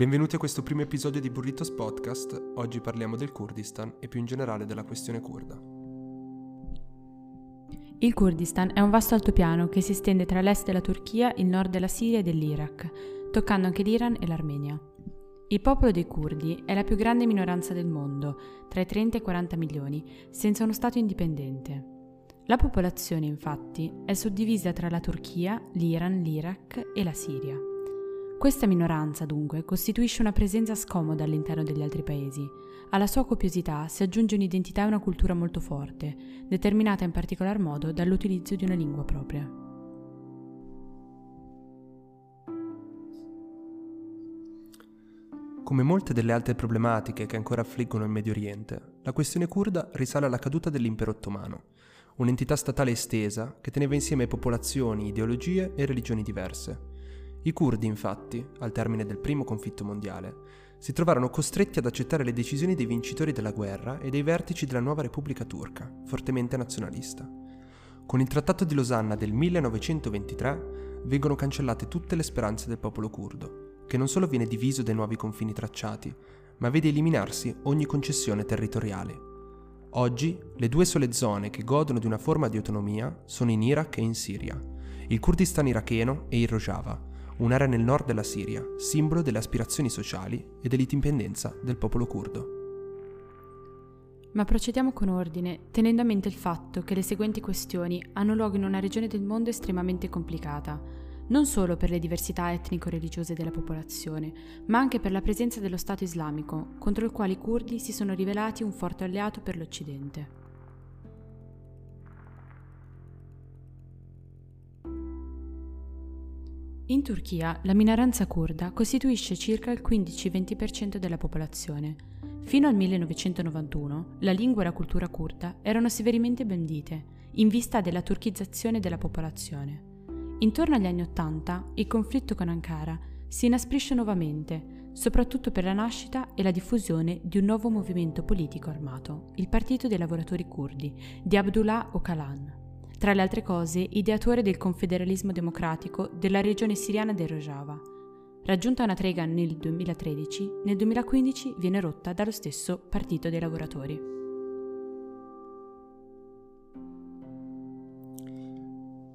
Benvenuti a questo primo episodio di Burritos Podcast. Oggi parliamo del Kurdistan e più in generale della questione kurda. Il Kurdistan è un vasto altopiano che si estende tra l'est della Turchia, il nord della Siria e dell'Iraq, toccando anche l'Iran e l'Armenia. Il popolo dei curdi è la più grande minoranza del mondo, tra i 30 e i 40 milioni, senza uno Stato indipendente. La popolazione, infatti, è suddivisa tra la Turchia, l'Iran, l'Iraq e la Siria. Questa minoranza, dunque, costituisce una presenza scomoda all'interno degli altri paesi. Alla sua copiosità si aggiunge un'identità e una cultura molto forte, determinata in particolar modo dall'utilizzo di una lingua propria. Come molte delle altre problematiche che ancora affliggono il Medio Oriente, la questione kurda risale alla caduta dell'impero ottomano, un'entità statale estesa che teneva insieme popolazioni, ideologie e religioni diverse. I curdi, infatti, al termine del primo conflitto mondiale, si trovarono costretti ad accettare le decisioni dei vincitori della guerra e dei vertici della nuova Repubblica turca, fortemente nazionalista. Con il Trattato di Losanna del 1923 vengono cancellate tutte le speranze del popolo curdo, che non solo viene diviso dai nuovi confini tracciati, ma vede eliminarsi ogni concessione territoriale. Oggi le due sole zone che godono di una forma di autonomia sono in Iraq e in Siria, il Kurdistan iracheno e il Rojava, un'area nel nord della Siria, simbolo delle aspirazioni sociali e dell'indipendenza del popolo curdo. Ma procediamo con ordine, tenendo a mente il fatto che le seguenti questioni hanno luogo in una regione del mondo estremamente complicata, non solo per le diversità etnico-religiose della popolazione, ma anche per la presenza dello Stato islamico, contro il quale i curdi si sono rivelati un forte alleato per l'Occidente. In Turchia la minoranza curda costituisce circa il 15-20% della popolazione. Fino al 1991 la lingua e la cultura curda erano severamente bandite, in vista della turchizzazione della popolazione. Intorno agli anni Ottanta il conflitto con Ankara si inasprisce nuovamente, soprattutto per la nascita e la diffusione di un nuovo movimento politico armato, il Partito dei Lavoratori Curdi, di Abdullah Öcalan. Tra le altre cose, ideatore del confederalismo democratico della regione siriana del Rojava. Raggiunta una trega nel 2013, nel 2015 viene rotta dallo stesso Partito dei Lavoratori.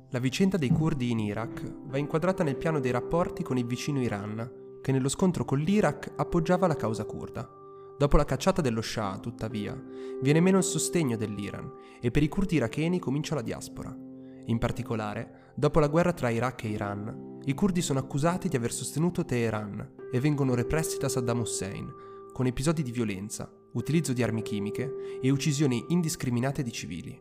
La vicenda dei curdi in Iraq va inquadrata nel piano dei rapporti con il vicino Iran, che nello scontro con l'Iraq appoggiava la causa curda. Dopo la cacciata dello Shah, tuttavia, viene meno il sostegno dell'Iran e per i curdi iracheni comincia la diaspora. In particolare, dopo la guerra tra Iraq e Iran, i curdi sono accusati di aver sostenuto Teheran e vengono repressi da Saddam Hussein, con episodi di violenza, utilizzo di armi chimiche e uccisioni indiscriminate di civili.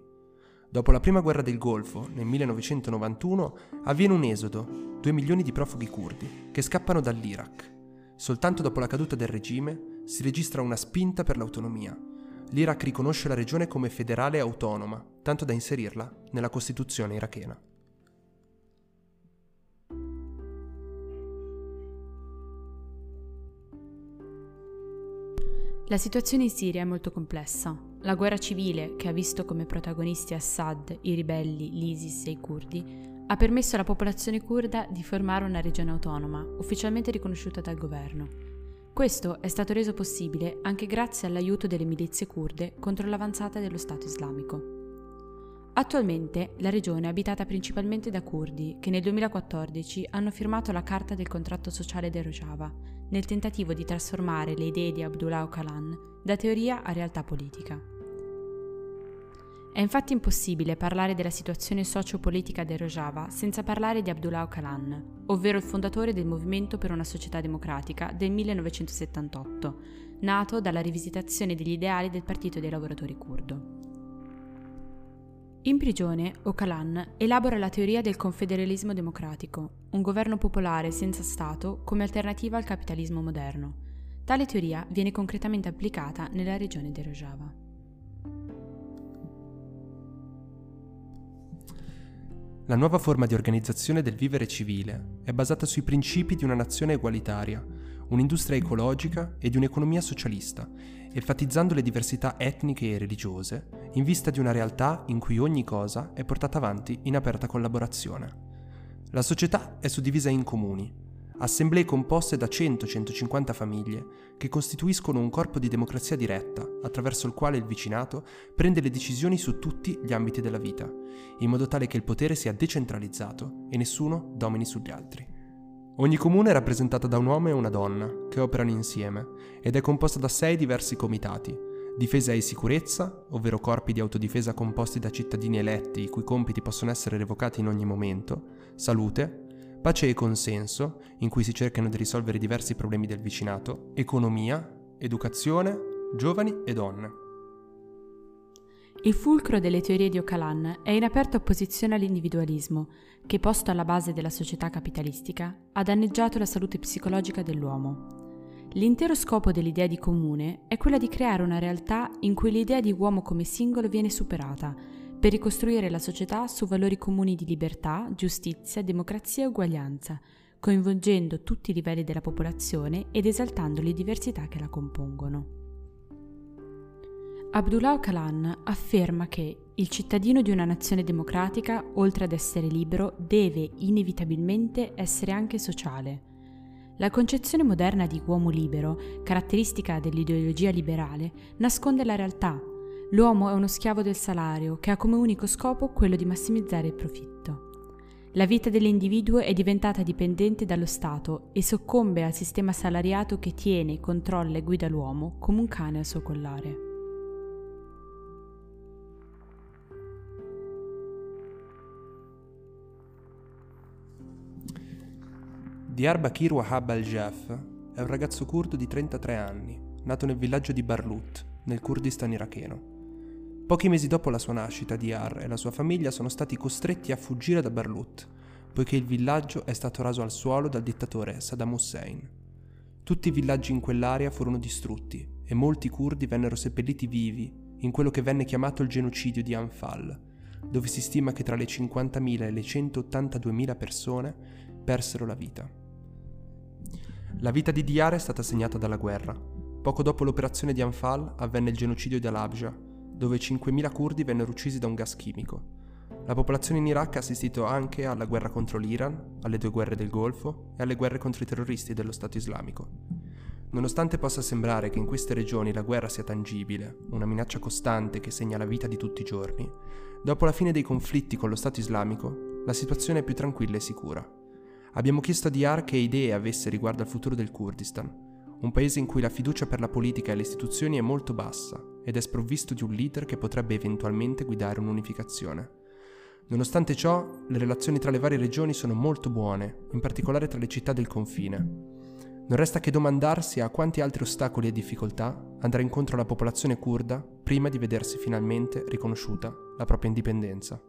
Dopo la prima guerra del Golfo, nel 1991, avviene un esodo, 2 milioni di profughi curdi, che scappano dall'Iraq. Soltanto dopo la caduta del regime si registra una spinta per l'autonomia. L'Iraq riconosce la regione come federale autonoma, tanto da inserirla nella Costituzione irachena. La situazione in Siria è molto complessa. La guerra civile, che ha visto come protagonisti Assad, i ribelli, l'ISIS e i curdi, ha permesso alla popolazione kurda di formare una regione autonoma, ufficialmente riconosciuta dal governo. Questo è stato reso possibile anche grazie all'aiuto delle milizie kurde contro l'avanzata dello Stato islamico. Attualmente la regione è abitata principalmente da curdi che nel 2014 hanno firmato la Carta del contratto sociale del Rojava, nel tentativo di trasformare le idee di Abdullah Öcalan da teoria a realtà politica. È infatti impossibile parlare della situazione sociopolitica del Rojava senza parlare di Abdullah Öcalan, ovvero il fondatore del Movimento per una società democratica del 1978, nato dalla rivisitazione degli ideali del Partito dei lavoratori curdo. In prigione, Öcalan elabora la teoria del confederalismo democratico, un governo popolare senza Stato come alternativa al capitalismo moderno. Tale teoria viene concretamente applicata nella regione del Rojava. La nuova forma di organizzazione del vivere civile è basata sui principi di una nazione egualitaria, un'industria ecologica e di un'economia socialista, enfatizzando le diversità etniche e religiose in vista di una realtà in cui ogni cosa è portata avanti in aperta collaborazione. La società è suddivisa in comuni. Assemblee composte da 100-150 famiglie che costituiscono un corpo di democrazia diretta attraverso il quale il vicinato prende le decisioni su tutti gli ambiti della vita, in modo tale che il potere sia decentralizzato e nessuno domini sugli altri. Ogni comune è rappresentata da un uomo e una donna che operano insieme ed è composta da sei diversi comitati, difesa e sicurezza, ovvero corpi di autodifesa composti da cittadini eletti i cui compiti possono essere revocati in ogni momento, salute, pace e consenso, in cui si cercano di risolvere diversi problemi del vicinato, economia, educazione, giovani e donne. Il fulcro delle teorie di Ocalan è in aperta opposizione all'individualismo, che posto alla base della società capitalistica ha danneggiato la salute psicologica dell'uomo. L'intero scopo dell'idea di comune è quella di creare una realtà in cui l'idea di uomo come singolo viene superata per ricostruire la società su valori comuni di libertà, giustizia, democrazia e uguaglianza, coinvolgendo tutti i livelli della popolazione ed esaltando le diversità che la compongono. Abdullah Öcalan afferma che il cittadino di una nazione democratica, oltre ad essere libero, deve inevitabilmente essere anche sociale. La concezione moderna di uomo libero, caratteristica dell'ideologia liberale, nasconde la realtà L'uomo è uno schiavo del salario che ha come unico scopo quello di massimizzare il profitto. La vita dell'individuo è diventata dipendente dallo Stato e soccombe al sistema salariato che tiene, controlla e guida l'uomo come un cane al suo collare. Diyarbakir Wahab al-Jaf è un ragazzo curdo di 33 anni, nato nel villaggio di Barlut, nel Kurdistan iracheno. Pochi mesi dopo la sua nascita, Diyar e la sua famiglia sono stati costretti a fuggire da Barlut, poiché il villaggio è stato raso al suolo dal dittatore Saddam Hussein. Tutti i villaggi in quell'area furono distrutti e molti curdi vennero seppelliti vivi in quello che venne chiamato il genocidio di Anfal, dove si stima che tra le 50.000 e le 182.000 persone persero la vita. La vita di Diyar è stata segnata dalla guerra. Poco dopo l'operazione di Anfal avvenne il genocidio di Al-Abja, dove 5.000 curdi vennero uccisi da un gas chimico. La popolazione in Iraq ha assistito anche alla guerra contro l'Iran, alle due guerre del Golfo e alle guerre contro i terroristi dello Stato islamico. Nonostante possa sembrare che in queste regioni la guerra sia tangibile, una minaccia costante che segna la vita di tutti i giorni, dopo la fine dei conflitti con lo Stato islamico, la situazione è più tranquilla e sicura. Abbiamo chiesto a Diyar che idee avesse riguardo al futuro del Kurdistan, un paese in cui la fiducia per la politica e le istituzioni è molto bassa ed è sprovvisto di un leader che potrebbe eventualmente guidare un'unificazione. Nonostante ciò, le relazioni tra le varie regioni sono molto buone, in particolare tra le città del confine. Non resta che domandarsi a quanti altri ostacoli e difficoltà andrà incontro la popolazione kurda prima di vedersi finalmente riconosciuta la propria indipendenza.